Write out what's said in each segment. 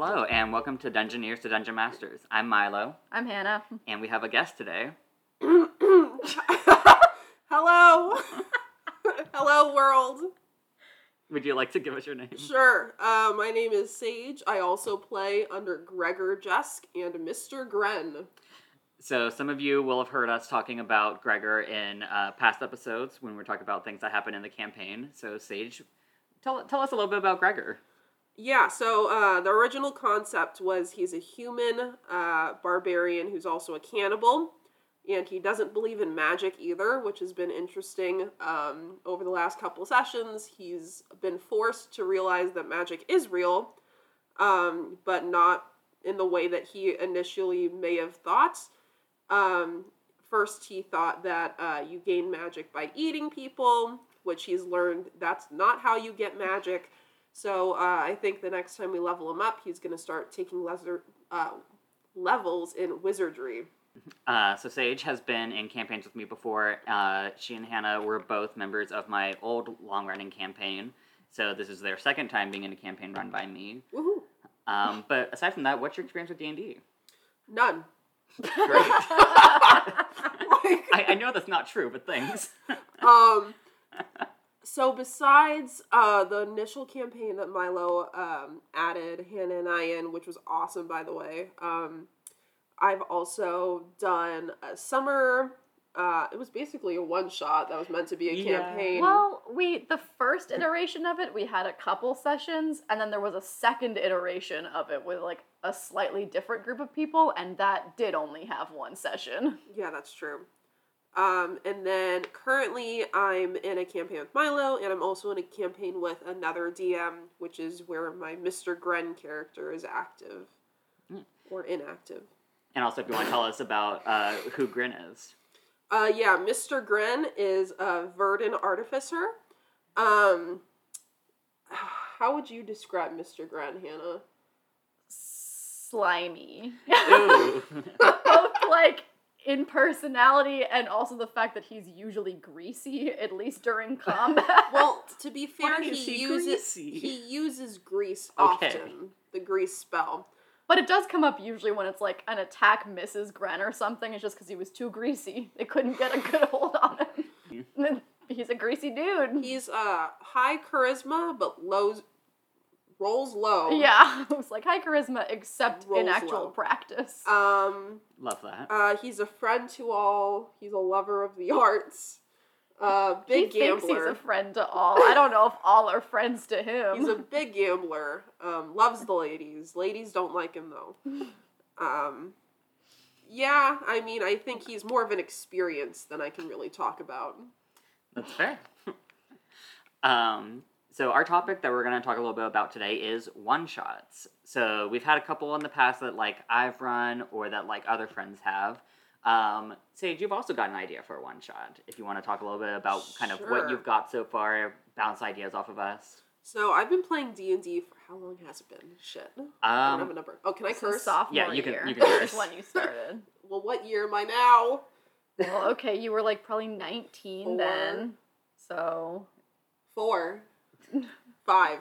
Hello, and welcome to Dungeoneers to Dungeon Masters. I'm Milo, I'm Hannah. and we have a guest today. Hello. Hello, world. Would you like to give us your name? Sure. Uh, my name is Sage. I also play under Gregor Jesk and Mr. Gren. So, some of you will have heard us talking about Gregor in uh, past episodes when we are talking about things that happen in the campaign. So, Sage, tell, tell us a little bit about Gregor. Yeah, so uh, the original concept was he's a human uh, barbarian who's also a cannibal, and he doesn't believe in magic either, which has been interesting. Um, over the last couple sessions, he's been forced to realize that magic is real, um, but not in the way that he initially may have thought. Um, first, he thought that uh, you gain magic by eating people, which he's learned that's not how you get magic. So uh, I think the next time we level him up, he's going to start taking lesser uh, levels in wizardry. Uh, so, Sage has been in campaigns with me before. Uh, she and Hannah were both members of my old long running campaign. So, this is their second time being in a campaign run by me. Woohoo! Um, but aside from that, what's your experience with D&D? None. Great. I, I know that's not true, but thanks. um, so besides uh, the initial campaign that Milo um, added Hannah and I in, which was awesome, by the way, um, I've also done a summer. Uh, it was basically a one shot that was meant to be a Yeah. campaign. Well, we the first iteration of it, we had a couple sessions, and then there was a second iteration of it with like a slightly different group of people, and that did only have one session. Yeah, that's true. Um, and then currently I'm in a campaign with Milo, and I'm also in a campaign with another DM, which is where my Mr. Gren character is active Hmm. or inactive. And also, if you want to tell us about uh, who Gren is. Uh, yeah, Mr. Gren is a Verdan artificer. Um, how would you describe Mr. Gren, Hannah? Slimy. Ooh. Both like in personality and also the fact that he's usually greasy, at least during combat. Well, to be fair, he he uses greasy? he uses grease Okay. often. The grease spell. But it does come up usually when it's like an attack misses Gren or something. It's just because he was too greasy. They couldn't get a good hold on him. He's a greasy dude. He's uh high charisma but low rolls low. yeah, it was like high charisma except in actual low. practice. Um Love that. uh he's a friend to all. He's a lover of the arts. Uh big he thinks gambler. he's a friend to all. I don't know if all are friends to him. He's a big gambler. Um, loves the ladies. Ladies don't like him though. Um, yeah, I mean, I think he's more of an experience than I can really talk about. That's fair. um, so our topic that we're going to talk a little bit about today is one shots. So we've had a couple in the past that like I've run or that like other friends have. Um, Sage, you've also got an idea for a one shot. If you want to talk a little bit about kind of what you've got so far, bounce ideas off of us. So I've been playing D and D for how long has it been? Shit, I don't have a Um, number. Oh, can I curse? sophomore Yeah, you can- year you can is curse. when you started. Well, what year am I now? well, okay, you were like probably 19 then. So, Four, five.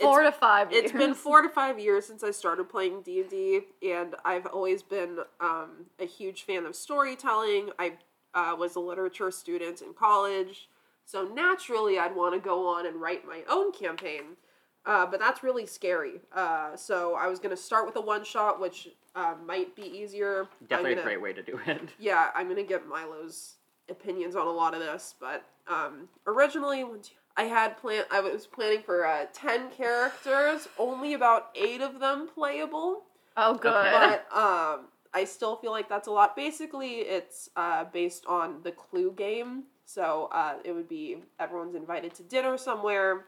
four to five years. It's been four to five years since I started playing D and D, and I've always been um, a huge fan of storytelling. I uh, was a literature student in college, so naturally I'd want to go on and write my own campaign. Uh, but that's really scary. Uh, so I was gonna start with a one shot, which uh, might be easier. Definitely a gonna- great way to do it. yeah, I'm gonna get Milo's opinions on a lot of this, but um, originally when I had plan, I was planning for uh, ten characters, only about eight of them playable. oh, good. But um, I still feel like that's a lot. Basically, it's uh, based on the Clue game, so uh, it would be everyone's invited to dinner somewhere.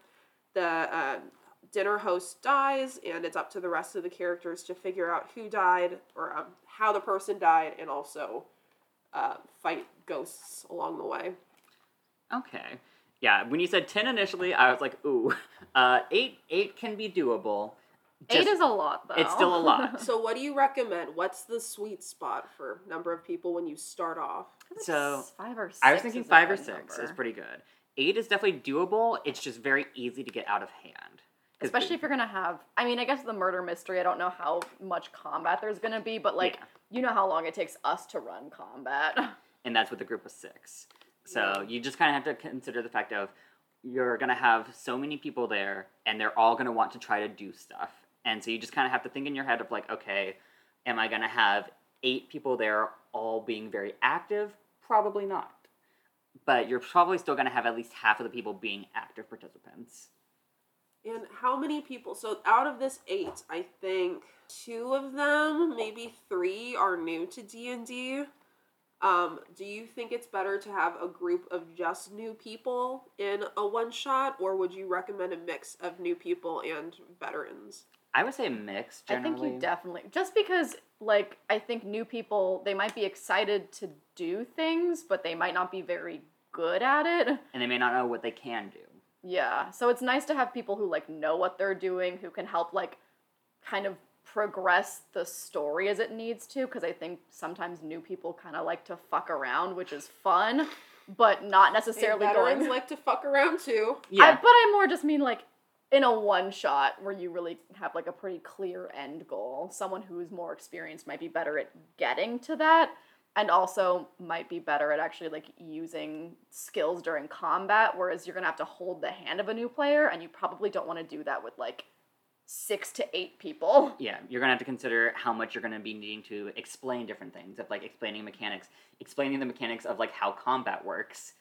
The uh, dinner host dies, and it's up to the rest of the characters to figure out who died or um, how the person died, and also uh, fight ghosts along the way. Okay. Yeah, when you said 10 initially, I was like, ooh. Uh, 8 eight can be doable. Eight is a lot, though. It's still a lot. So, what do you recommend? What's the sweet spot for number of people when you start off? So, five or six. I was thinking 5 or good 6 is pretty good. 8 is definitely doable. It's just very easy to get out of hand. Especially if you're gonna have. I mean, I guess the murder mystery. I don't know how much combat there's gonna be, but like Yeah. you know how long it takes us to run combat. and that's with a group of six. So you just kind of have to consider the fact of you're gonna have so many people there, and they're all gonna want to try to do stuff, and so you just kind of have to think in your head of like, okay, am I gonna have eight people there all being very active? Probably not. But you're probably still gonna have at least half of the people being active participants. And how many people? So out of this eight, I think two of them, maybe three, are new to D and D. Um, do you think it's better to have a group of just new people in a one shot, or would you recommend a mix of new people and veterans? I would say mixed I generally. think you definitely just because like I think new people they might be excited to do things, but they might not be very good at it. and they may not know what they can do. Yeah. So it's nice to have people who like know what they're doing, who can help like kind of progress the story as it needs to because I think sometimes new people kind of like to fuck around, which is fun, but not And necessarily veterans going like to fuck around too. Yeah, I, but I more just mean like in a one shot where you really have like a pretty clear end goal. Someone who's more experienced might be better at getting to that and also might be better at actually like using skills during combat whereas you're going to have to hold the hand of a new player and you probably don't want to do that with like 6 to 8 people. yeah, you're gonna have to consider how much you're gonna be needing to explain different things, of like explaining mechanics, explaining the mechanics of like how combat works.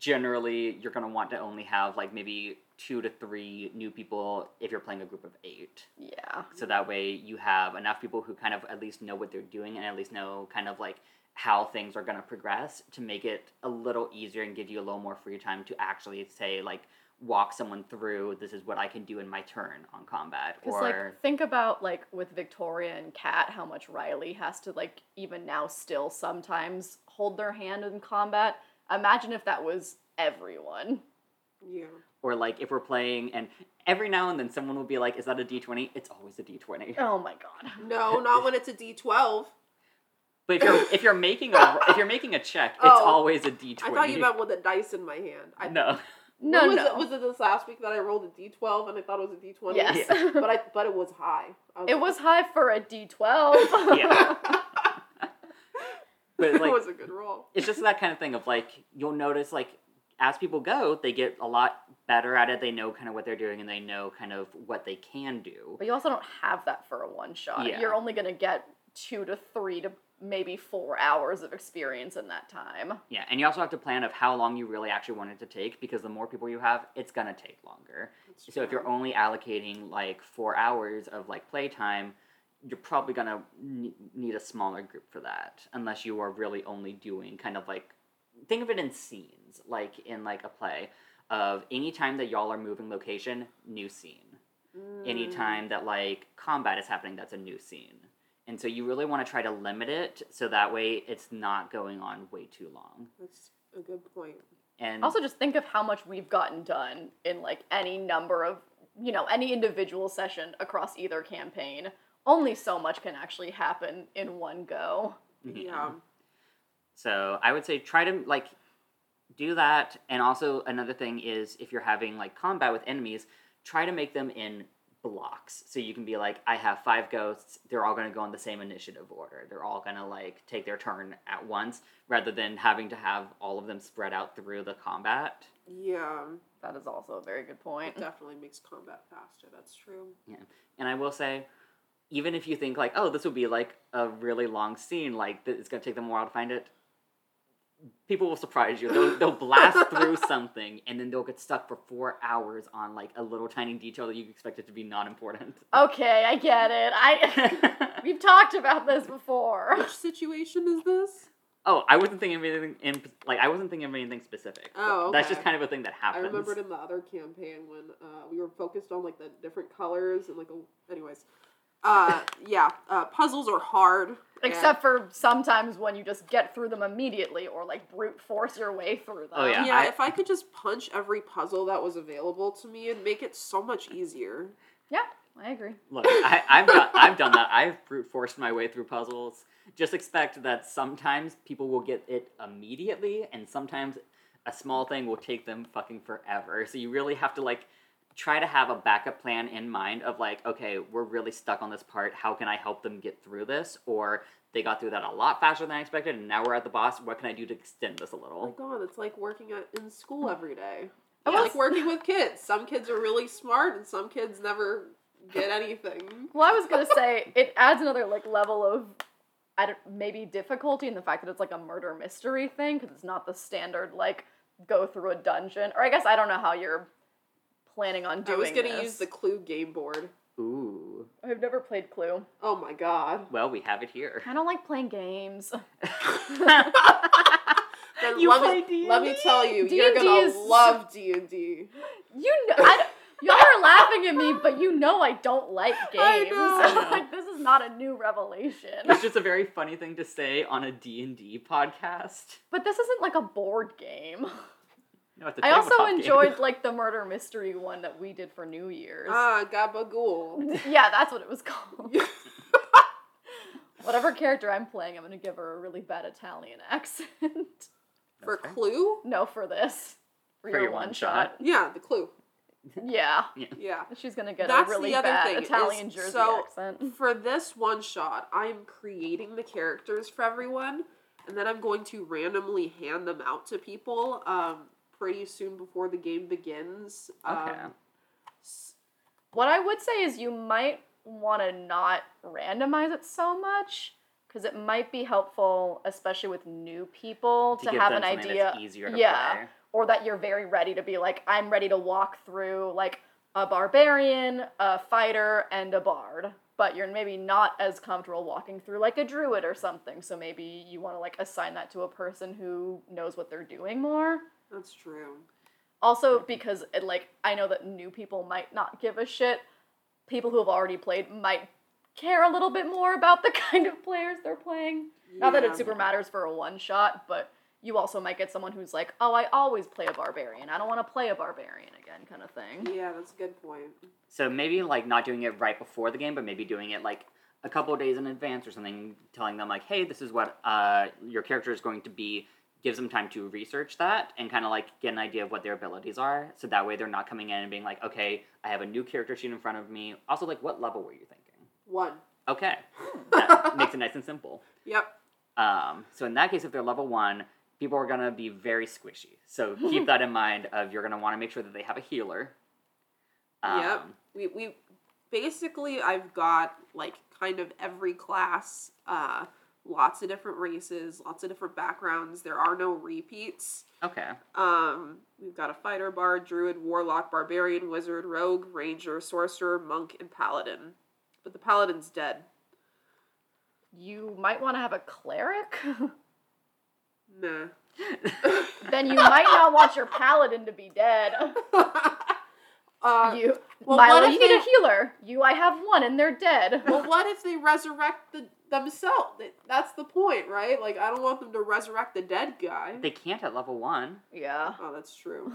Generally, you're gonna want to only have like maybe two to three new people if you're playing a group of eight. Yeah. So that way you have enough people who kind of at least know what they're doing and at least know kind of like how things are gonna progress to make it a little easier and give you a little more free time to actually say like walk someone through this is what I can do in my turn on combat Because or like think about like with Victoria and Kat, how much Riley has to like even now still sometimes hold their hand in combat. Imagine if that was everyone. Yeah. or like if we're playing and every now and then someone will be like is that a d20 it's always a d20 Oh my god. No, not when it's a D twelve. but if you're if you're making a if you're making a check it's Oh. always a d20 I thought you meant with a dice in my hand. I, no No, was no. It, was it this last week that I rolled a D twelve and I thought it was a D twenty? Yes. But I but it was high. I it like, was high for a D12. Yeah. but it was a good roll. it's just that kind of thing of like you'll notice like as people go they get a lot better at it they know kind of what they're doing and they know kind of what they can do but you also don't have that for a one shot. Yeah. You're only going to get 2 to 3 to maybe 4 hours of experience in that time. yeah and you also have to plan of how long you really actually want it to take because the more people you have it's gonna take longer So if you're only allocating like four hours of like playtime, you're probably gonna need a smaller group for that, unless you are really only doing kind of like think of it in scenes, like in like a play of any time that y'all are moving location, new scene. Mm, Anytime that like combat is happening, that's a new scene. And so you really want to try to limit it so that way it's not going on way too long. That's a good point. And Also, just think of how much we've gotten done in like any number of, you know, any individual session across either campaign. Only so much can actually happen in one go. Mhm. Yeah. So I would say try to like do that, and also another thing is if you're having like combat with enemies, try to make them in blocks. So you can be like, I have five ghosts. They're all going to go in the same initiative order. They're all going to like take their turn at once, rather than having to have all of them spread out through the combat. Yeah. That is also a very good point. It definitely makes combat faster. That's true. Yeah. And I will say, even if you think like, oh, this would be like a really long scene, like it's going to take them a while to find it. People will surprise you. They'll, they'll blast through something, and then they'll get stuck for four hours on like a little tiny detail that you expect it to be not important. Okay, I get it. I we've talked about this before. Which situation is this? oh, I wasn't thinking of anything in like I wasn't thinking of anything specific. Oh, That's just kind of a thing that happens. I happens. remembered in the other campaign when uh, we were focused on like the different colors and like, a, anyways. Uh, yeah, uh, puzzles are hard. and- Except for sometimes when you just get through them immediately or like brute force your way through them. Oh, yeah. yeah, I- if I could just punch every puzzle that was available to me, it'd make it so much easier. Yeah, I agree. Look, I, I've done I've done that. I've brute forced my way through puzzles. Just expect that sometimes people will get it immediately, and sometimes a small thing will take them fucking forever. So you really have to like try to have a backup plan in mind of like, okay, we're really stuck on this part. How can I help them get through this? Or they got through that a lot faster than I expected, and now we're at the boss. What can I do to extend this a little? Oh my god, it's like working at, in school mm. every day. I It's was- like working with kids. Some kids are really smart, and some kids never get anything. Well, I was gonna say it adds another like level of, I don't, maybe difficulty in the fact that it's like a murder mystery thing because it's not the standard like go through a dungeon. Or I guess I don't know how you're planning on doing. I was gonna this. use the Clue game board. Ooh. I've never played Clue. Oh my god. Well, we have it here. I don't like playing games. You let play me, D&D? Let me tell you, D&D you're gonna is- love D and D. You know, I y'all are laughing at me, but you know I don't like I games. know. like this is not a new revelation. it's just a very funny thing to say on a D&D podcast. But this isn't like a board game. No, it's a I also game. enjoyed like the murder mystery one that we did for New Year's. Ah, Gabagool. yeah, that's what it was called. Whatever character I'm playing, I'm gonna give her a really bad Italian accent. For That's. Clue? no, for this. For, your, one shot. Yeah, the Clue. Yeah. Yeah. She's gonna get That's a really the other bad thing, is- Italian Jersey so- accent. For this one shot, I am creating the characters for everyone, and then I'm going to randomly hand them out to people um, pretty soon before the game begins. Okay. Um, What I would say is you might want to not randomize it so much because it might be helpful, especially with new people, to, give have them an idea. that's easier to yeah, play. or that you're very ready to be like, I'm ready to walk through like a barbarian, a fighter, and a bard. But you're maybe not as comfortable walking through like a druid or something. So maybe you want to like assign that to a person who knows what they're doing more. That's true. Also, because it, like I know that new people might not give a shit. People who have already played might care a little bit more about the kind of players they're playing. Not that it super matters for a one shot, but you also might get someone who's like, "Oh, I always play a barbarian. I don't want to play a barbarian again," kind of thing. Yeah, that's a good point. So maybe like not doing it right before the game, but maybe doing it like a couple of days in advance or something, telling them like, hey, this is what uh, your character is going to be. Gives them time to research that and kind of like get an idea of what their abilities are. So that way they're not coming in and being like, okay, I have a new character sheet in front of me. Also, like, what level were you thinking? One. Okay, that makes it nice and simple. Yep. Um, so in that case, if they're level one, people are gonna be very squishy. So keep that in mind. Of you're gonna want to make sure that they have a healer. Yep. Um, We we basically I've got like kind of every class, uh, lots of different races, lots of different backgrounds. There are no repeats. Okay. Um, we've got a fighter, bard, druid, warlock, barbarian, wizard, rogue, ranger, sorcerer, monk, and paladin. But the paladin's dead. You might want to have a cleric. Nah. then you might not want your paladin to be dead. uh, you, well, Milo, what if you need a healer. You, I have one, and they're dead. well, what if they resurrect the, themselves? That's the point, right? Like, I don't want them to resurrect the dead guy. They can't at level one. yeah, oh, that's true.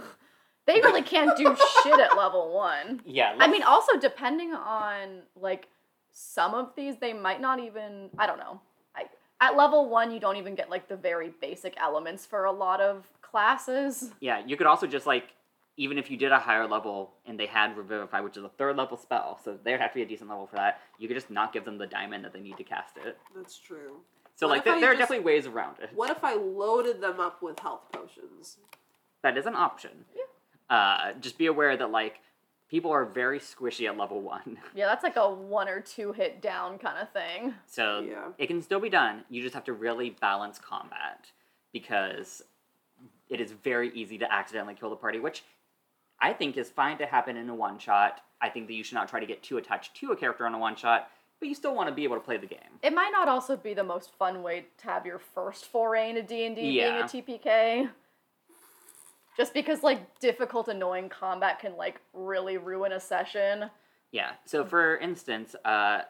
they really can't do shit at level one. Yeah. I mean, also depending on like some of these, they might not even. I don't know. I, at level one, you don't even get like the very basic elements for a lot of classes. yeah, you could also just like, even if you did a higher level and they had Revivify, which is a third level spell, so there'd have to be a decent level for that. You could just not give them the diamond that they need to cast it. That's true. So What like, if there, I there are definitely ways around it. What if I loaded them up with health potions? That is an option. Yeah. Uh, just be aware that like people are very squishy at level one. Yeah, that's like a one or two hit down kind of thing. So Yeah. it can still be done. You just have to really balance combat because it is very easy to accidentally kill the party, which I think is fine to happen in a one shot. I think that you should not try to get too attached to a character on a one shot, but you still want to be able to play the game. It might not also be the most fun way to have your first foray into D and D being a TPK. Just because like difficult, annoying combat can like really ruin a session. Yeah. So for instance, uh,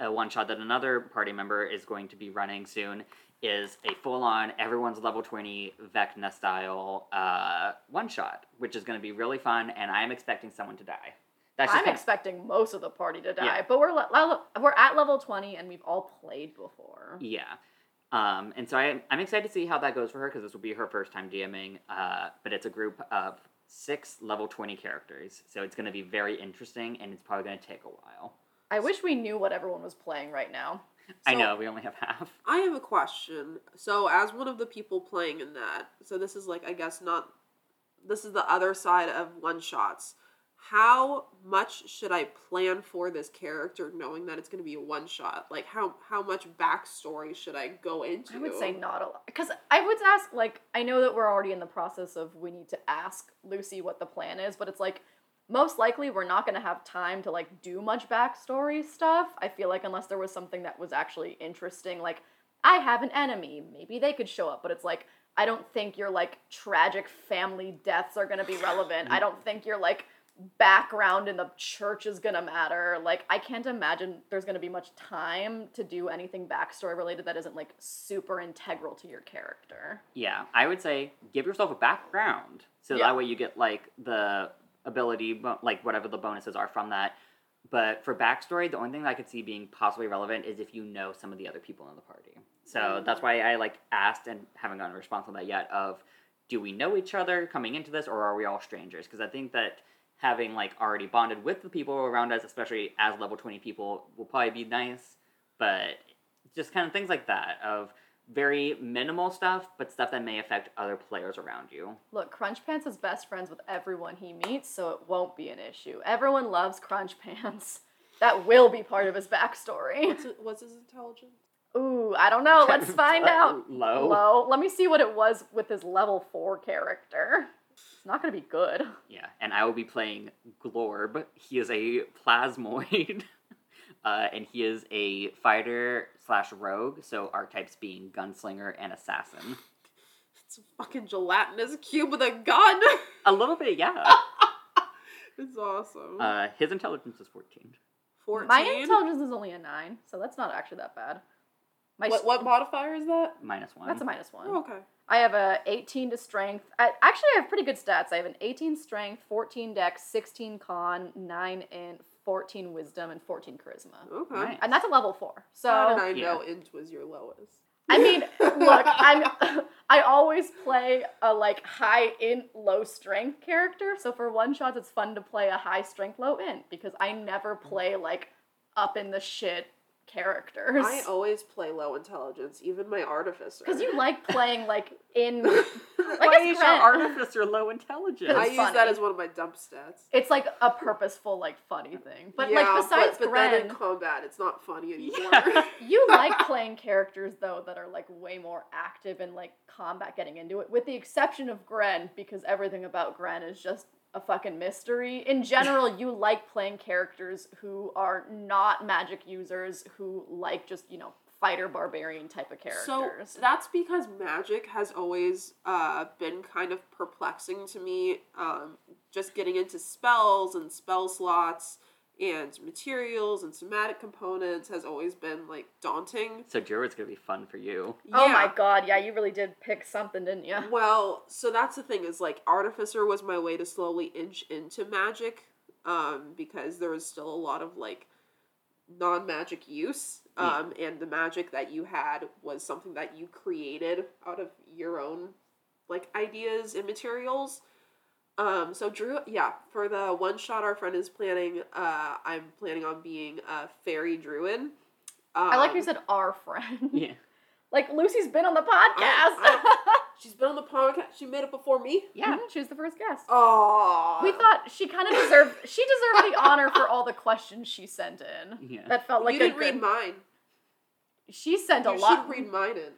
a one shot that another party member is going to be running soon is a full on everyone's level twenty Vecna style uh, one shot, which is going to be really fun, and I am expecting someone to die. That's I'm kinda- expecting most of the party to die, Yeah. but we're le- we're at level twenty and we've all played before. Yeah. Um, and so I, I'm excited to see how that goes for her because this will be her first time DMing. Uh, but it's a group of six level 20 characters. So it's going to be very interesting and it's probably going to take a while. I wish we knew what everyone was playing right now. I know, we only have half. I have a question. So, as one of the people playing in that, so this is like, I guess, not. This is the other side of one shots. How much should I plan for this character, knowing that it's going to be a one shot? Like, how how much backstory should I go into? I would say not a lot. Because I would ask, like, I know that we're already in the process of we need to ask Lucy what the plan is, but it's like, most likely we're not going to have time to, like, do much backstory stuff. I feel like, unless there was something that was actually interesting, like, I have an enemy, maybe they could show up, but it's like, I don't think your, like, tragic family deaths are going to be relevant. I don't think your, like, background in the church is gonna matter. Like, I can't imagine there's gonna be much time to do anything backstory related that isn't like super integral to your character. Yeah, I would say give yourself a background. So Yeah. that way you get like the ability, like whatever the bonuses are from that. But for backstory, the only thing I could see being possibly relevant is if you know some of the other people in the party. So mm-hmm. that's why I like asked and haven't gotten a response on that yet of do we know each other coming into this or are we all strangers? Because I think that having like already bonded with the people around us, especially as level 20 people, will probably be nice. But just kind of things like that of very minimal stuff, but stuff that may affect other players around you. Look, Crunch Pants is best friends with everyone he meets, so it won't be an issue. Everyone loves Crunch Pants. That will be part of his backstory. What's, it, what's his intelligence? Ooh, I don't know. Let's find out. Low. Low. Let me see what it was with his level four character. It's not gonna be good. Yeah, and I will be playing Glorb. He is a plasmoid, uh, and he is a fighter slash rogue. So archetypes being gunslinger and assassin. It's a fucking gelatinous cube with a gun. A little bit, yeah. it's awesome. Uh, his intelligence is fourteen. 14. My intelligence is only a nine, so that's not actually that bad. My What, what modifier is that? Minus one. That's a minus one. Oh, okay. I have a 18 to strength. I, actually, I have pretty good stats. I have an 18 strength, 14 dex, 16 con, 9 int, 14 wisdom, and 14 charisma. Okay. Nice. And that's a level four. So How did I Yeah. know int was your lowest? I mean, look, I'm I always play a like high int, low strength character. So for one shots, it's fun to play a high strength, low int because I never play like up in the shit characters. I always play low intelligence, even my artificer. Because you like playing like in Why guess is your artificer low intelligence? I it's use that as one of my dump stats. it's like a purposeful like funny thing. But Yeah, like besides but, but then Gren, in combat, it's not funny anymore. Yeah. you like playing characters though that are like way more active in like combat getting into it with the exception of Gren because everything about Gren is just a fucking mystery. In general, you like playing characters who are not magic users who like just, you know, fighter barbarian type of characters. So that's because magic has always uh, been kind of perplexing to me. Um, just getting into spells and spell slots and materials and somatic components has always been like daunting. so Druid's gonna be fun for you. oh my god, yeah, you really did pick something, didn't you? Well, so that's the thing is like artificer was my way to slowly inch into magic, um, because there was still a lot of like non-magic use, Yeah. um, and the magic that you had was something that you created out of your own like ideas and materials. Um, so Drew, yeah, for the one shot our friend is planning, uh, I'm planning on being a fairy druid. Um, I like you said our friend. Yeah. like Lucy's been on the podcast. I- She's been on the podcast. She made it before me. Yeah. Mhm, she was the first guest. Oh, We thought she kind of deserved. She deserved the honor for all the questions she sent in. Yeah. That felt like you didn't read good- mine. She sent a you lot. should read mine in.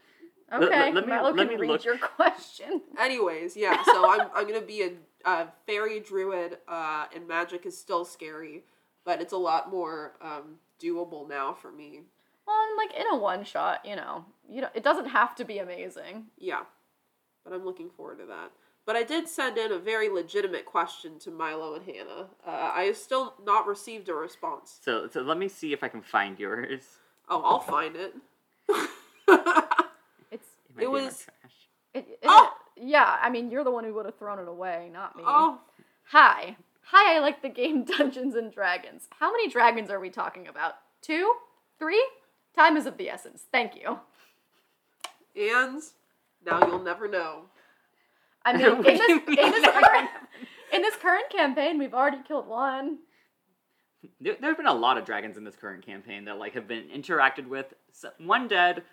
Let- Okay, let- let me- Milo let can me read look. your question. Anyways, yeah. So I'm I'm gonna be a, a fairy druid, uh, and magic is still scary, but it's a lot more um, doable now for me. Well, and like in a one shot, you know, you know, it doesn't have to be amazing. Yeah, but I'm looking forward to that. But I did send in a very legitimate question to Milo and Hannah. Uh, I have still not received a response. So so let me see if I can find yours. Oh, I'll find it. It's might It be in my was- trash. it, it- Oh! Yeah. I mean, you're the one who would have thrown it away, not me. oh, Hi, hi. I like the game Dungeons and Dragons. How many dragons are we talking about? Two, three? Time is of the essence. Thank you. and now you'll never know. I mean, in What do this, you in this current, current campaign, we've already killed one. There, there have been a lot of dragons in this current campaign that like have been interacted with. So, one dead,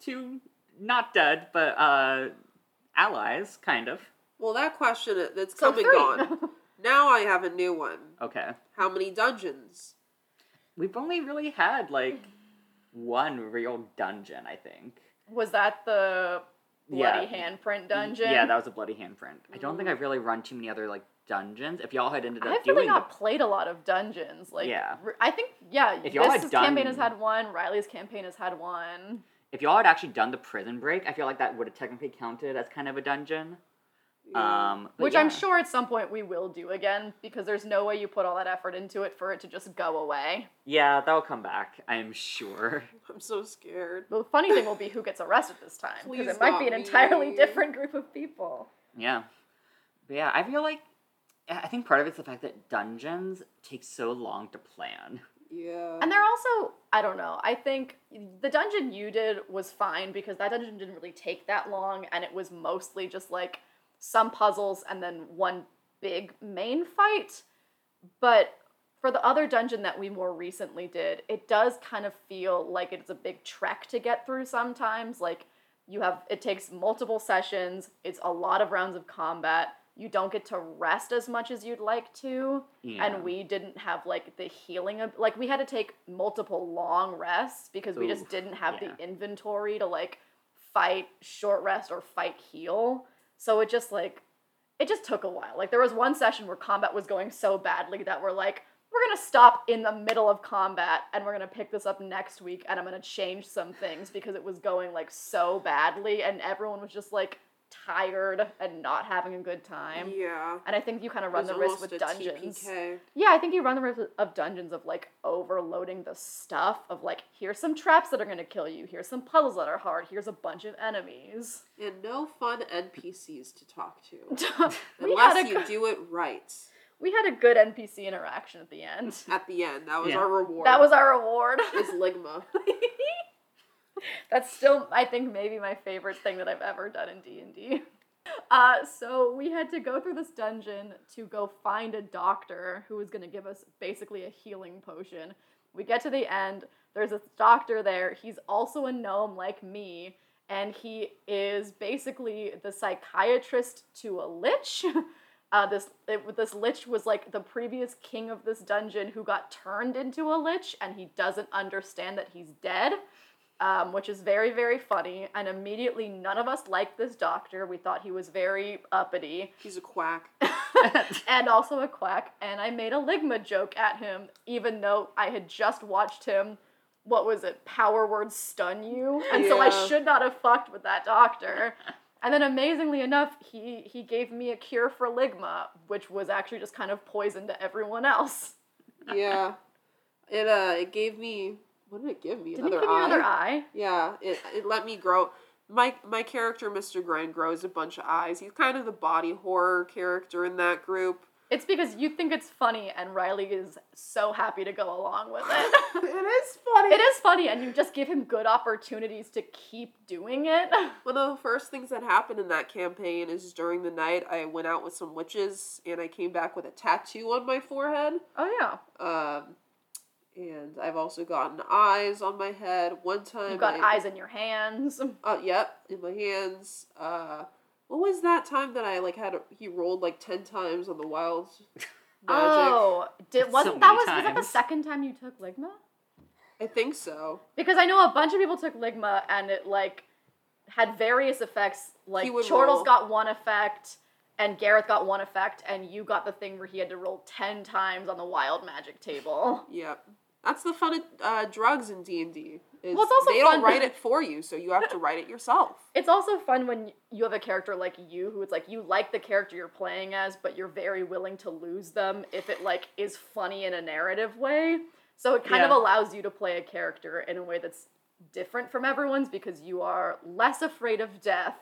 two not dead, but uh, allies, kind of. Well, that question uh, that's So come and three. gone. Now I have a new one. Okay, How many dungeons? we've only really had like one real dungeon, I think. Was that the bloody Yeah. handprint dungeon? Yeah, that was a bloody handprint. I don't think mm. I've really run too many other like dungeons. If y'all had ended up I've really not the played a lot of dungeons. Like, Yeah. r- I think yeah. If y'all had this campaign has had one. Riley's campaign has had one. If y'all had actually done the prison break, I feel like that would have technically counted as kind of a dungeon. Um, but Which I'm sure at some point we will do again because there's no way you put all that effort into it for it to just go away. Yeah, that'll come back. I'm sure. I'm so scared. The funny thing will be who gets arrested this time because it might be an entirely me. different group of people. Yeah. But yeah, I feel like I think part of it's the fact that dungeons take so long to plan. Yeah. And they're also, I don't know, I think the dungeon you did was fine because that dungeon didn't really take that long and it was mostly just like some puzzles and then one big main fight. But for the other dungeon that we more recently did, it does kind of feel like it's a big trek to get through sometimes. Like you have, it takes multiple sessions, it's a lot of rounds of combat. You don't get to rest as much as you'd like to Yeah. and we didn't have like the healing of like we had to take multiple long rests because we just didn't have yeah. the inventory to like fight short rest or fight heal so it just like it just took a while like there was one session where combat was going so badly that we're like we're gonna stop in the middle of combat and we're gonna pick this up next week and i'm gonna change some things because it was going like so badly and everyone was just like tired and not having a good time yeah. and I think you kind of run the risk with a dungeons. TPK. Yeah, I think you run the risk of dungeons of like overloading the stuff of like here's some traps that are gonna kill you, here's some puzzles that are hard, here's a bunch of enemies. And no fun NPCs to talk to. Unless you go- do it right. we had a good NPC interaction at the end. At the end. That was Yeah. our reward. That was our reward. is Ligma. That's still, I think, maybe my favorite thing that I've ever done in D and D. Uh, so we had to go through this dungeon to go find a doctor who was going to give us basically a healing potion. We get to the end. There's a doctor there. He's also a gnome like me, and he is basically the psychiatrist to a lich. Uh, this it, this lich was like the previous king of this dungeon who got turned into a lich, and he doesn't understand that he's dead um, which is very, very funny. And immediately, none of us liked this doctor. We thought he was very uppity He's a quack. and also a quack. And I made a Ligma joke at him, even though I had just watched him. What was it? Power word stun you, and so I should not have fucked with that doctor. And then, amazingly enough, he he gave me a cure for Ligma, which was actually just kind of poison to everyone else. Yeah. It uh it gave me what did it give me? Didn't he another give eye? another eye? Yeah, it it let me grow my my character Mr. Gren grows a bunch of eyes. He's kind of the body horror character in that group. It's because you think it's funny, and Riley is so happy to go along with it. it is funny. it is funny, and you just give him good opportunities to keep doing it. One of the first things that happened in that campaign is during the night I went out with some witches and I came back with a tattoo on my forehead. Oh yeah, Um, and I've also gotten eyes on my head. One time, you've got I, eyes in your hands. Uh, yep, in my hands. Uh, what was that time that I like had? A, he rolled like ten times on the wild magic. Oh, did So wasn't that was was that the second time you took Ligma? I think so. Because I know a bunch of people took Ligma, and it like had various effects. Like He would Chortles roll. got one effect. And Gareth got one effect, and you got the thing where he had to roll ten times on the wild magic table. Yep, that's the fun of uh, drugs in D and D. Well, it's also they fun don't write it for you, so you have to write it yourself. It's also fun when you have a character like you who it's like you like the character you're playing as, but you're very willing to lose them if it like is funny in a narrative way. So it kind of allows you to play a character in a way that's different from everyone's because you are less afraid of death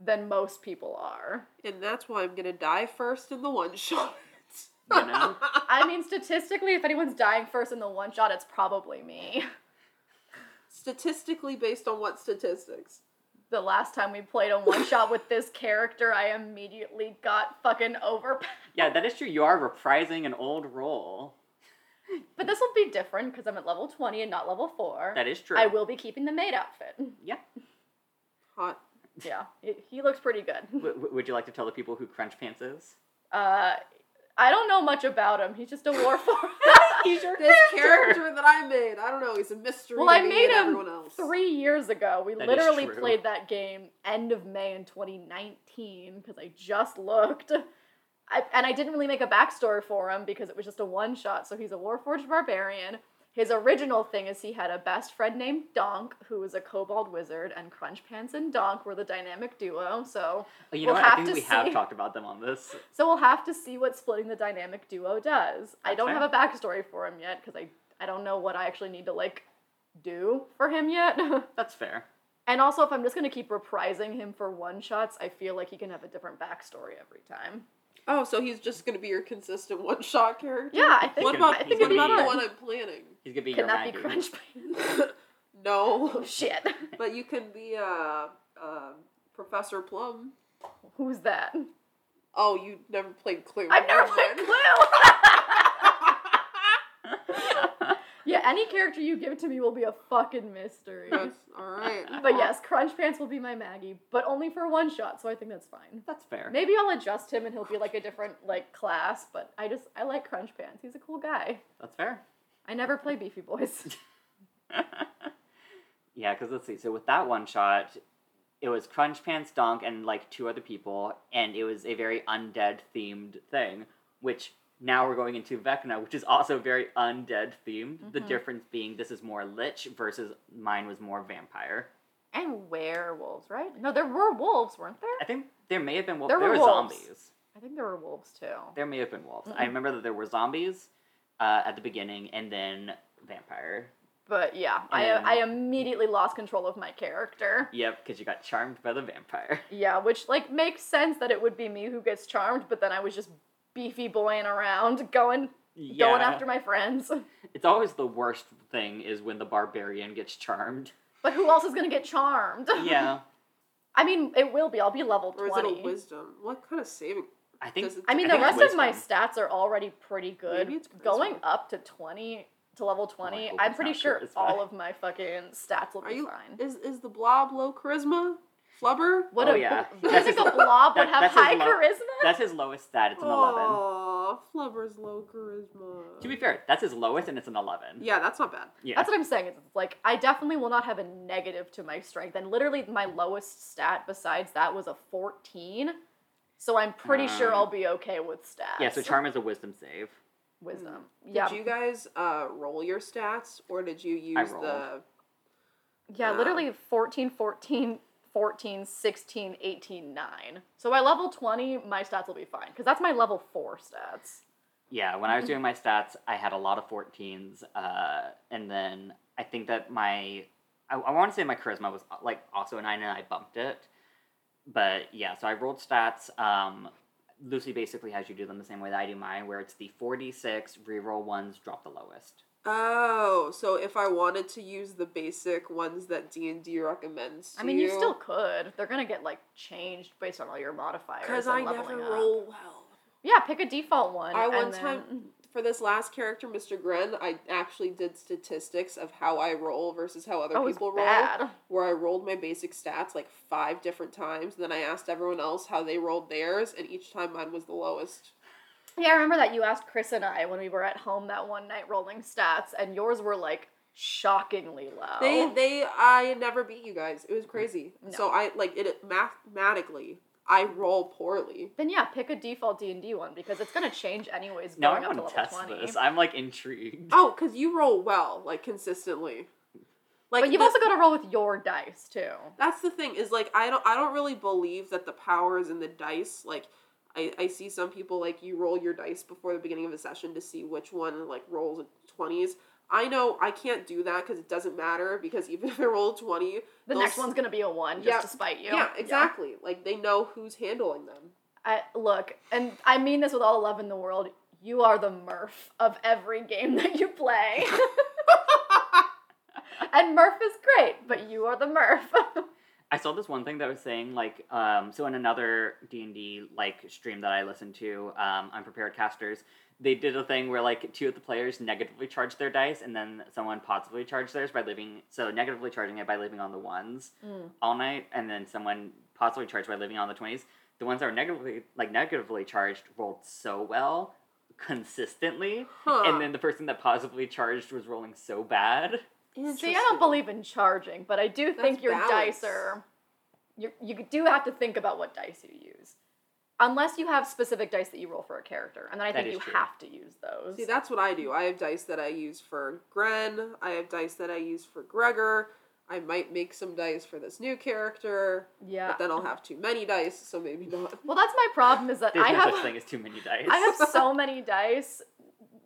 than most people are. And that's why I'm gonna die first in the one shot. You know? I mean, statistically, if anyone's dying first in the one shot, it's probably me. Statistically, based on what statistics? the last time we played a one shot with this character, I immediately got fucking overpowered. Yeah, that is true. You are reprising an old role. But this will be different because I'm at level 20 and not level 4. That is true. I will be keeping the maid outfit. Yeah. Hot. Yeah, it, he looks pretty good. W- w- would you like to tell the people who Crunch Pants is? Uh, I don't know much about him. He's just a war for. He's your This character that I made, I don't know, he's a mystery Well, to I me made him else. three years ago. We That is literally played that game end of May in 2019 because I just looked. I, and I didn't really make a backstory for him because it was just a one shot. So he's a Warforged barbarian. His original thing is he had a best friend named Donk, who was a kobold wizard, and Crunch Pants and Donk were the dynamic duo. So, Oh, you know We'll what? I have think to we have talked about them on this. so we'll have to see what splitting the dynamic duo does. I don't fair. have a backstory for him yet because I I don't know what I actually need to like do for him yet. That's fair. And also, if I'm just gonna keep reprising him for one shots, I feel like he can have a different backstory every time. Oh, so he's just gonna be your consistent one shot character? Yeah, I think. What gonna about be- what about the one I'm planning? He's gonna be Can your that be Maggie. Crunch no, Oh shit! but you can be uh, uh, Professor Plum. Who's that? Oh, you never played Clue. I've never Never played. Clue. Yeah, any character you give to me will be a fucking mystery. Yes, all right. But yes, Crunch Pants will be my Maggie, but only for one shot, so I think that's fine. That's fair. Maybe I'll adjust him and he'll be like a different like class, but I just I like Crunch Pants. He's a cool guy. That's fair. I never play Beefy Boys. yeah, because let's see. So with that one shot, it was Crunch Pants, Donk, and like two other people, and it was a very undead themed thing. Which now we're going into Vecna, which is also very undead themed. The Mhm. difference being this is more lich versus mine was more vampire. and werewolves, right? No, there were wolves, weren't there? I think there may have been wolves. There There, were were zombies. I think there were wolves too. There may have been wolves. I Mm-mm. remember that there were zombies uh, at the beginning, and then vampire. But yeah, I I immediately lost control of my character. Yep, because you got charmed by the vampire. Yeah, which like makes sense that it would be me who gets charmed, but then I was just beefy boying around, going Yeah. going after my friends. It's always the worst thing is when the barbarian gets charmed. But who else is gonna get charmed? Yeah. I mean, it will be. I'll be level Or is it twenty. a wisdom? What kind of saving? I think Does it- I mean, I the think rest of my stats are already pretty good. Maybe it's charisma. Going up to twenty to level oh, twenty, hope I'm pretty sure all of my fucking stats will Are be you? fine. Is is the blob low charisma? Flubber? What Oh, a yeah. you That's think a blob would have that's his high low- charisma? that's his lowest stat. It's an 11. Oh, Flubber's low charisma. To be fair, that's his lowest and it's an 11. Yeah, that's not bad. Yeah. That's what I'm saying. It's like I definitely will not have a negative to my strength, and literally my lowest stat besides that was a 14. So I'm pretty sure Um, I'll be okay with stats. yeah, so charm is a wisdom save. wisdom. Did Yeah, Did you guys uh, roll your stats, or did you use the? yeah, um, literally 14, 14, 14, 16, 18, 9. So by level 20, my stats will be fine because that's my level four stats. Yeah, when I was doing my stats, I had a lot of 14s. Uh, and then I think that my. I, I want to say my charisma was like also a 9 and I bumped it. But yeah, so I rolled stats. Um, Lucy basically has you do them the same way that I do mine, where it's the 4d6, reroll ones, drop the lowest. Oh, so if I wanted to use the basic ones that D and D recommends, to I mean, you still could. They're gonna get like changed based on all your modifiers. because I never up. roll well. Yeah, pick a default one. I one and time for this last character, Mr. Gren, I actually did statistics of how I roll versus how other Oh, people roll. bad. Where I rolled my basic stats like five different times, and then I asked everyone else how they rolled theirs, and each time mine was the lowest. Yeah, I remember that you asked Chris and I when we were at home that one night rolling stats, and yours were like shockingly low. They they I never beat you guys. It was crazy. No. So I like it mathematically. I roll poorly. then yeah, pick a default D and D one because it's gonna change anyways. Now Going I up to want to test twenty. this. I'm like intrigued. Oh, because you roll well, like consistently. Like but you've the- also got to roll with your dice too. that's the thing is like I don't I don't really believe that the power is in the dice. Like I, I see some people like you roll your dice before the beginning of a session to see which one like rolls twenties. I know I can't do that because it doesn't matter because even if I roll a twenty, The next one's gonna be a one just Yeah. to spite you. yeah exactly like they know who's handling them. I, look, and I mean this with all the love in the world. You are the Murph of every game that you play. and Murph is great, but you are the Murph. I saw this one thing that was saying like um so in another D and D like stream that I listened to um unprepared casters they did a thing where like two of the players negatively charged their dice and then someone positively charged theirs by leaving so negatively charging it by leaving on the ones Mm. all night and then someone positively charged by leaving on the twenties the ones that were negatively like negatively charged rolled so well consistently Huh. and then the person that positively charged was rolling so bad See, I don't believe in charging, but I do think That's your balance. dice. You you do have to think about what dice you use, unless you have specific dice that you roll for a character, and then I That think you true. have to use those. See, that's what I do. I have dice that I use for Gren. I have dice that I use for Gregor. I might make some dice for this new character, yeah. but then I'll have too many dice, so maybe not. Well, that's my problem. Is that there's I no have such thing as too many dice I have so many dice.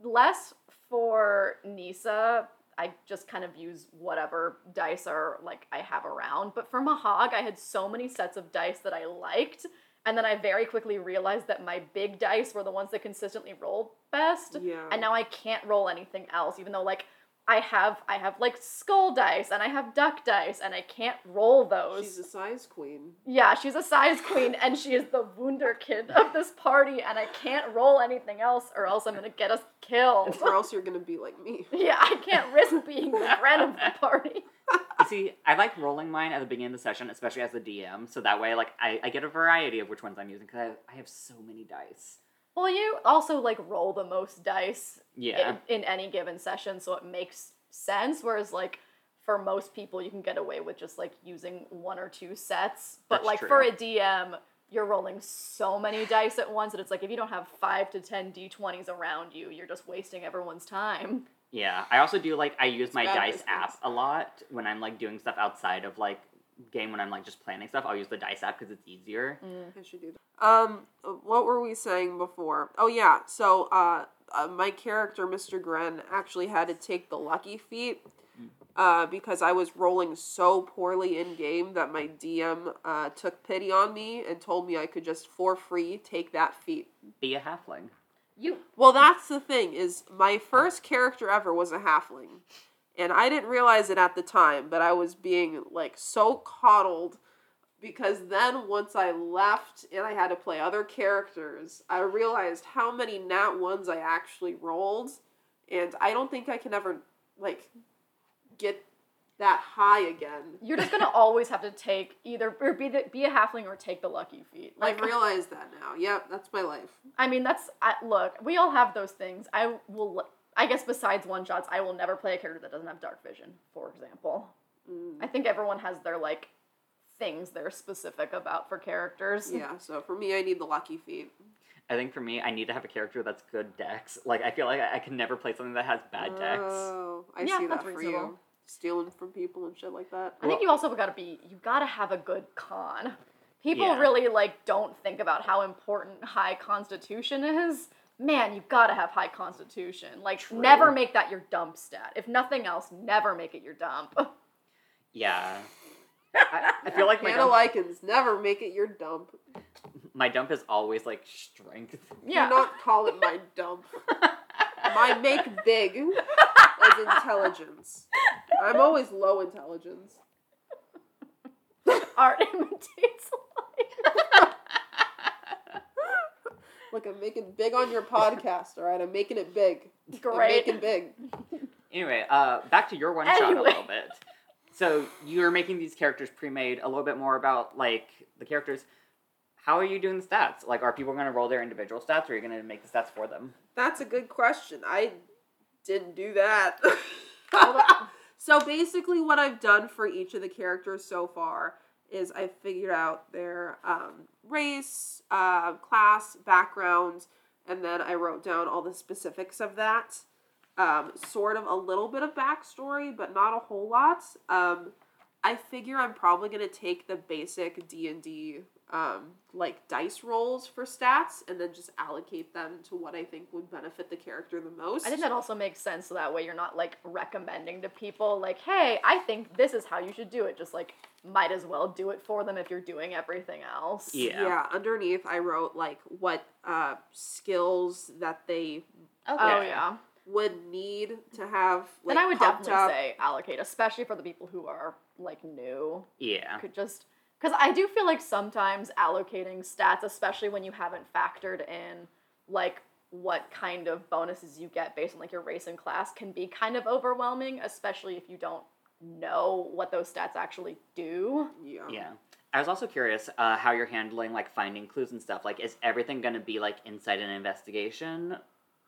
Less for Nisa. I just kind of use whatever dice are like I have around. But for Mahog, I had so many sets of dice that I liked. And then I very quickly realized that my big dice were the ones that consistently rolled best. Yeah. And now I can't roll anything else, even though like I have I have like skull dice and I have duck dice and I can't roll those. She's a size queen. Yeah, she's a size queen and she is the wunderkind of this party and I can't roll anything else or else I'm gonna get us killed. Or else you're gonna be like me. yeah, I can't risk being the friend of the party. You see, I like rolling mine at the beginning of the session, especially as the DM, so that way, like, I, I get a variety of which ones I'm using because I, I have so many dice. Well, you also like roll the most dice Yeah, in, in any given session, so it makes sense. Whereas like for most people, you can get away with just like using one or two sets. But That's like true. for a DM, you're rolling so many dice at once that it's like if you don't have five to ten d20s around you, you're just wasting everyone's time. yeah. I also do like I use It's my dice app a lot when I'm like doing stuff outside of like game when I'm like just planning stuff. I'll use the dice app because it's easier. I should do that. Um, what were we saying before? Oh yeah, so uh, uh my character, Mr. Gren, actually had to take the lucky feat. Uh, because I was rolling so poorly in game that my DM uh, took pity on me and told me I could just for free take that feat. Be a halfling. You Well, that's the thing is my first character ever was a halfling, and I didn't realize it at the time, but I was being like so coddled because then once I left and I had to play other characters, I realized how many nat ones I actually rolled, and I don't think I can ever like get that high again. you're just gonna always have to take either or be the, be a halfling or take the lucky feat. Like I've realized that now. Yep, that's my life. I mean, that's I, look. We all have those things. I will. I guess besides one shots, I will never play a character that doesn't have dark vision. For example, Mm. I think everyone has their like things they're specific about for characters. Yeah, so for me, I need the lucky feat. I think for me, I need to have a character that's good dex. Like I feel like I, I can never play something that has bad dex. Oh, I Yeah, see that that's for you. Stealing from people and shit like that. I think you also got to be. You got to have a good con. People Yeah. really like don't think about how important high constitution is. Man, you've got to have high constitution. Like True. never make that your dump stat. If nothing else, never make it your dump. Yeah. I, I feel like my Hannah dump, Likens, never make it your dump. my dump is always like strength. yeah. Do not call it my dump. my make big is intelligence. I'm always low intelligence. Art imitates life. Look, I'm making big on your podcast, alright? I'm making it big. I'm Great. making big. Anyway, uh, back to your one shot a little bit. So you're making these characters pre-made. A little bit more about like the characters. How are you doing the stats? Like, are people going to roll their individual stats, or are you going to make the stats for them? That's a good question. I didn't do that. so basically, what I've done for each of the characters so far is I figured out their um, race, uh, class, background, and then I wrote down all the specifics of that. Um, sort of a little bit of backstory, but not a whole lot. Um, I figure I'm probably gonna take the basic D and D um, like dice rolls for stats, and then just allocate them to what I think would benefit the character the most. I think that also makes sense so that way you're not like recommending to people like, hey, I think this is how you should do it. Just like might as well do it for them if you're doing everything else. Yeah. Yeah, underneath I wrote like what uh, skills that they okay. Oh yeah. would need to have. Like, and I would definitely up. say allocate, especially for the people who are like new. Yeah. Could just Because I do feel like sometimes allocating stats, especially when you haven't factored in like what kind of bonuses you get based on like your race and class, can be kind of overwhelming, especially if you don't know what those stats actually do. Yeah. Yeah. I was also curious uh, how you're handling like finding clues and stuff. Like, is everything going to be like inside and investigation,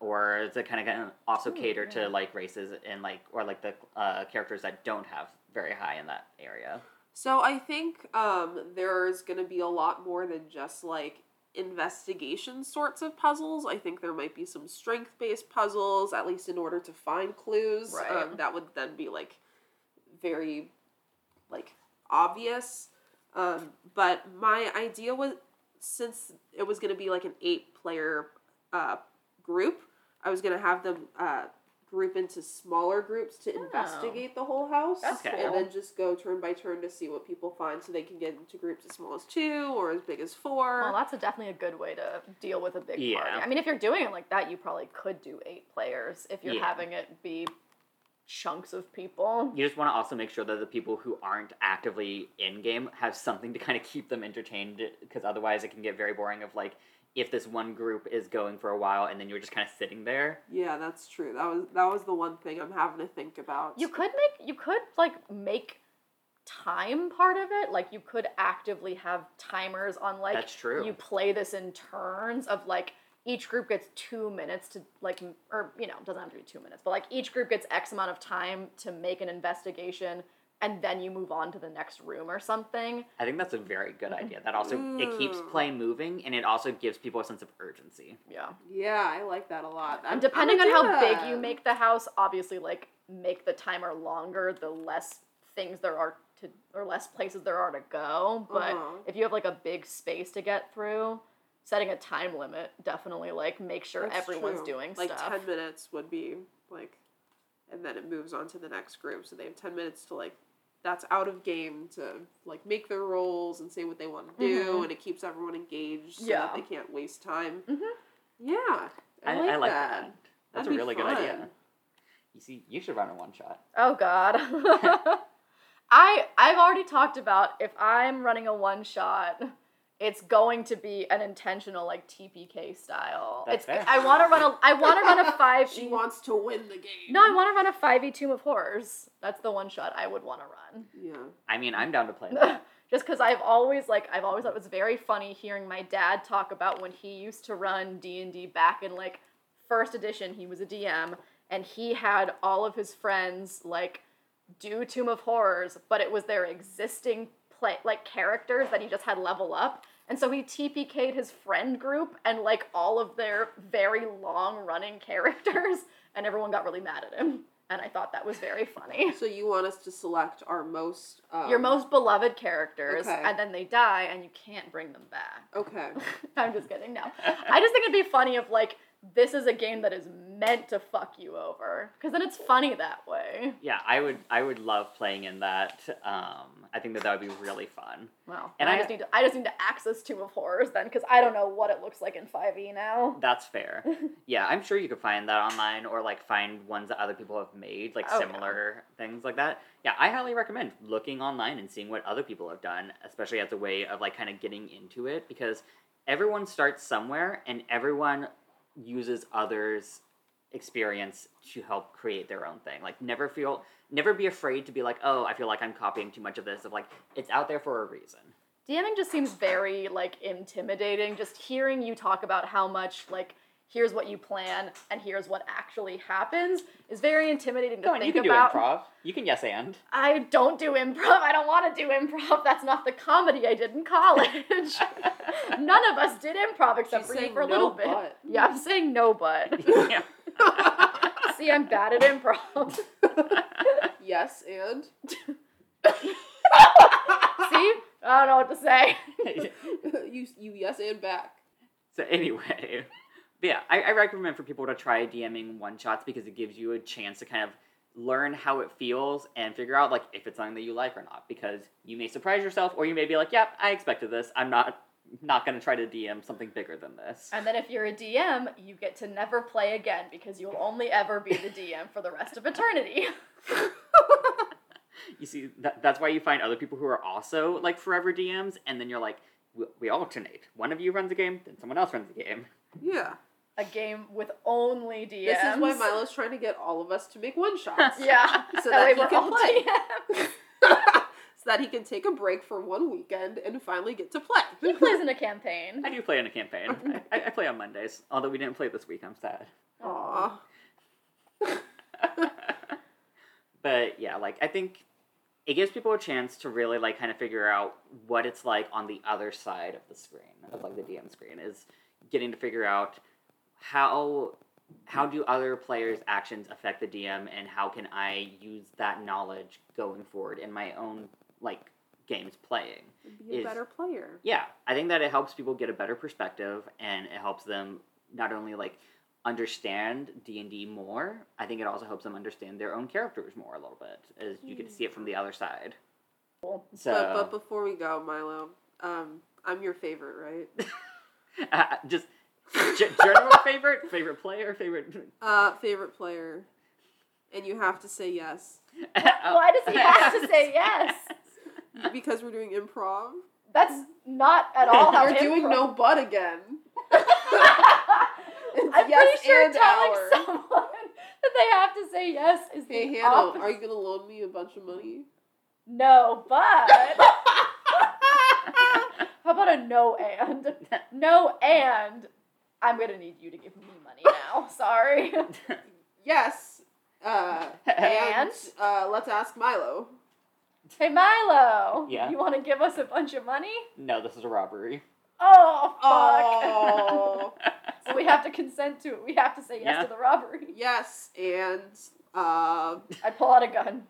or is it kind of going to also Ooh, cater yeah. to like races and like or like the uh, characters that don't have very high in that area? So I think um, there's going to be a lot more than just like investigation sorts of puzzles. I think there might be some strength based puzzles, at least in order to find clues. Right. Um, that would then be like very like obvious. Um, but my idea was since it was going to be like an eight player uh, group, I was going to have them uh, group into smaller groups to Oh. investigate the whole house. That's Okay. And then just go turn by turn to see what people find so they can get into groups as small as two or as big as four. Well, that's a, definitely a good way to deal with a big Yeah. party. I mean, if you're doing it like that, you probably could do eight players if you're Yeah. having it be chunks of people. You just want to also make sure that the people who aren't actively in game have something to kind of keep them entertained, because otherwise it can get very boring. Of like, if this one group is going for a while and then you're just kind of sitting there. yeah, that's true. That was that was the one thing I'm having to think about. You could make you could like make time part of it. Like you could actively have timers on like That's true. you play this in turns of like each group gets two minutes to like or you know doesn't have to be two minutes but like each group gets x amount of time to make an investigation and then you move on to the next room or something I think that's a very good idea. That also it keeps play moving and it also gives people a sense of urgency. yeah Yeah, I like that a lot. I'm- and depending on how do big you make the house obviously like make the timer longer the less things there are to or less places there are to go but Uh-huh. if you have like a big space to get through setting a time limit definitely like make sure That's everyone's true. doing like stuff 10 minutes would be like and then it moves on to the next group so they have 10 minutes to like that's out of game to like make their roles and say what they want to do Mhm. and it keeps everyone engaged so Yeah. that they can't waste time Mhm. yeah i, I, like, I like that, that. That's That'd a be really good idea. You see, you should run a one shot. Oh God. I I've already talked about if I'm running a one shot, it's going to be an intentional like TPK style. That's it's fair. I want to run a I want to run a five. she wants to win the game no, I want to run a five e Tomb of Horrors. That's the one shot I would want to run. yeah I mean, I'm down to play that. Just because I've always like I've always thought it was very funny hearing my dad talk about when he used to run D and D back in like first edition. He was a DM and he had all of his friends like do Tomb of Horrors, but it was their existing play like characters that he just had level up. And so he TPK'd his friend group and like all of their very long running characters, and everyone got really mad at him. And I thought that was very funny. so you want us to select our most um, Your most beloved characters, okay. and then they die, and you can't bring them back. okay I'm just kidding. No, I just think it'd be funny if like this is a game that is meant to fuck you over, because then it's funny that way. Yeah, I would. I would love playing in that. Um, I think that that would be really fun. Wow. And and I, I- just need to I just need to access Tomb of Horrors then, because I don't know what it looks like in 5e now. That's fair. yeah, I'm sure you could find that online or like find ones that other people have made, like Oh, yeah. similar things like that. Yeah, I highly recommend looking online and seeing what other people have done, especially as a way of like kind of getting into it because everyone starts somewhere and everyone uses others' experience to help create their own thing. Like never feel never be afraid to be like, "Oh, I feel like I'm copying too much of this." Of like it's out there for a reason. DMing just seems very like intimidating. Just hearing you talk about how much like here's what you plan and here's what actually happens is very intimidating to Come on, think you can about. do improv. You can yes and. I don't do improv. I don't want to do improv. That's not the comedy I did in college. None of us did improv except She's for you for a no little bit. but. Yeah, I'm saying no, but yeah. see, I'm bad at improv. yes and see, I don't know what to say. you you yes and back So anyway, but yeah, I, I recommend for people to try DMing one shots because it gives you a chance to kind of learn how it feels and figure out like if it's something that you like or not. Because you may surprise yourself, or you may be like, "Yep, I expected this. I'm not not going to try to DM something bigger than this." And then if you're a DM, you get to never play again because you'll only ever be the DM for the rest of eternity. you see, that, that's why you find other people who are also like forever DMs, and then you're like, we, we alternate. One of you runs a game, then someone else runs a game. Yeah. A game with only DMs. This is why Milo's trying to get all of us to make one shots. Yeah. So that that way he we're can play. DMs. so that he can take a break for one weekend and finally get to play. He plays in a campaign. I do play in a campaign. I, I play on Mondays, although we didn't play this week. I'm sad. Aw. but yeah, like I think it gives people a chance to really like kind of figure out what it's like on the other side of the screen of like the DM screen is getting to figure out how how do other players' actions affect the DM and how can I use that knowledge going forward in my own like games playing. Be a Is- better player. Yeah, I think that it helps people get a better perspective and it helps them not only like understand D&D more, I think it also helps them understand their own characters more a little bit as you get to see it from the other side. Cool. So But, but before we go, Milo, um, I'm your favorite, right? uh, just g- general favorite, favorite player, favorite Uh, favorite player. And you have to say yes. Why does he have to say yes? Because we're doing improv. That's not at all how You're doing no butt again. I'm yes pretty sure telling hour. someone that they have to say yes is Hey the Hannah, opposite. are you gonna loan me a bunch of money? No, but how about a no and? No and I'm gonna need you to give me money now. Sorry. yes. Uh, and And? uh, let's ask Milo. hey Milo. Yeah? You wanna give us a bunch of money? no, this is a robbery. Oh fuck. Oh. so we have to consent to it. We have to say yes Yeah. to the robbery. yes, and uh, I pull out a gun.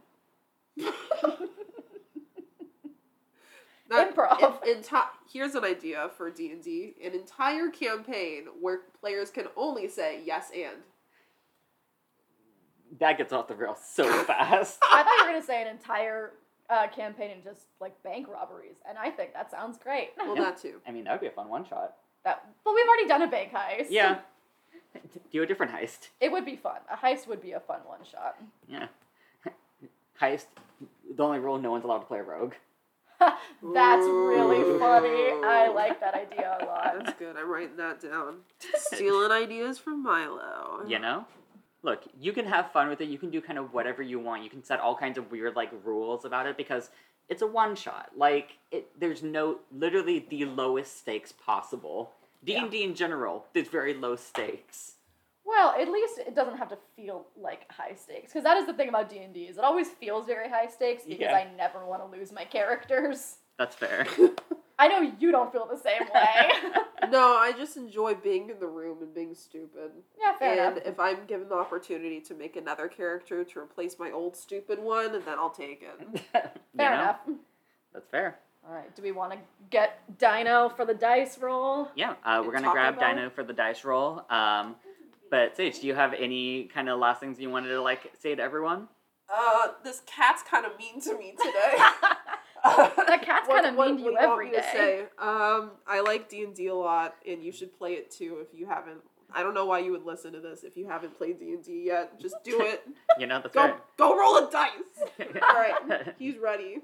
That- Improv. in- enti- here's an idea for D and D: an entire campaign where players can only say yes and. that gets off the rails so fast. I thought you were gonna say an entire uh, campaign and just like bank robberies, and I think that sounds great. Well, Yeah. that too. I mean, that would be a fun one shot. That, but we've already done a bank heist. Yeah. Do a different heist. It would be fun. A heist would be a fun one shot. Yeah. Heist. The only rule: no one's allowed to play a rogue. That's really funny. I like that idea a lot. That's good. I'm writing that down. Stealing ideas from Milo. You know? Look, you can have fun with it. You can do kind of whatever you want. You can set all kinds of weird like rules about it because it's a one shot. Like it, there's no literally the lowest stakes possible. D and D in general, there's very low stakes. Well, at least it doesn't have to feel like high stakes, because that is the thing about D and D is it always feels very high stakes because Yeah. I never want to lose my characters. That's fair. I know you don't feel the same way. No, I just enjoy being in the room and being stupid. yeah, fair and enough. if I'm given the opportunity to make another character to replace my old stupid one, then I'll take it. You Fair know? enough. That's fair. All right. Do we want to get Dino for the dice roll? Yeah, uh, we're gonna grab Taco Dino for the dice roll. Um, but Sage, do you have any kind of last things you wanted to like say to everyone? Uh, this cat's kind of mean to me today. That cat's kinda mean to you what do every want me to say? Um, I like D and D a lot, and you should play it too if you haven't. I don't know why you would listen to this if you haven't played D and D yet. Just do it. You know, that's Go, right. go roll a dice. All right, he's ready.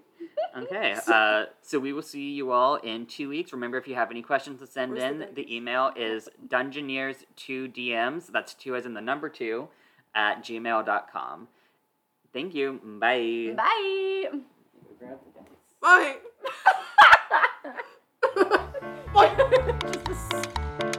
Okay, uh, so we will see you all in two weeks. Remember, if you have any questions to send Where's the in, dice? the email is dungeoneers2dms, that's two as in the number two, at gmail.com. Thank you. Bye. Bye. Grab the dice. Bye.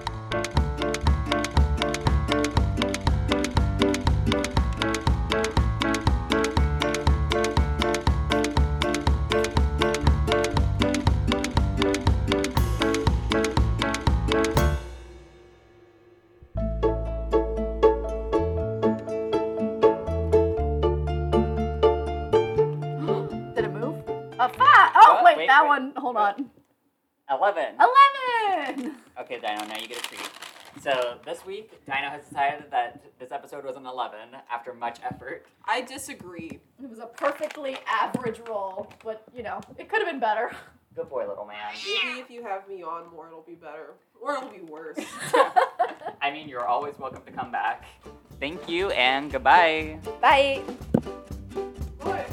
This week, Dino has decided that this episode was an 11 after much effort. I disagree. It was a perfectly average roll, but you know, it could have been better. Good boy, little man. Maybe if you have me on more, it'll be better, or it'll be worse. I mean, you're always welcome to come back. Thank you and goodbye. Bye. What?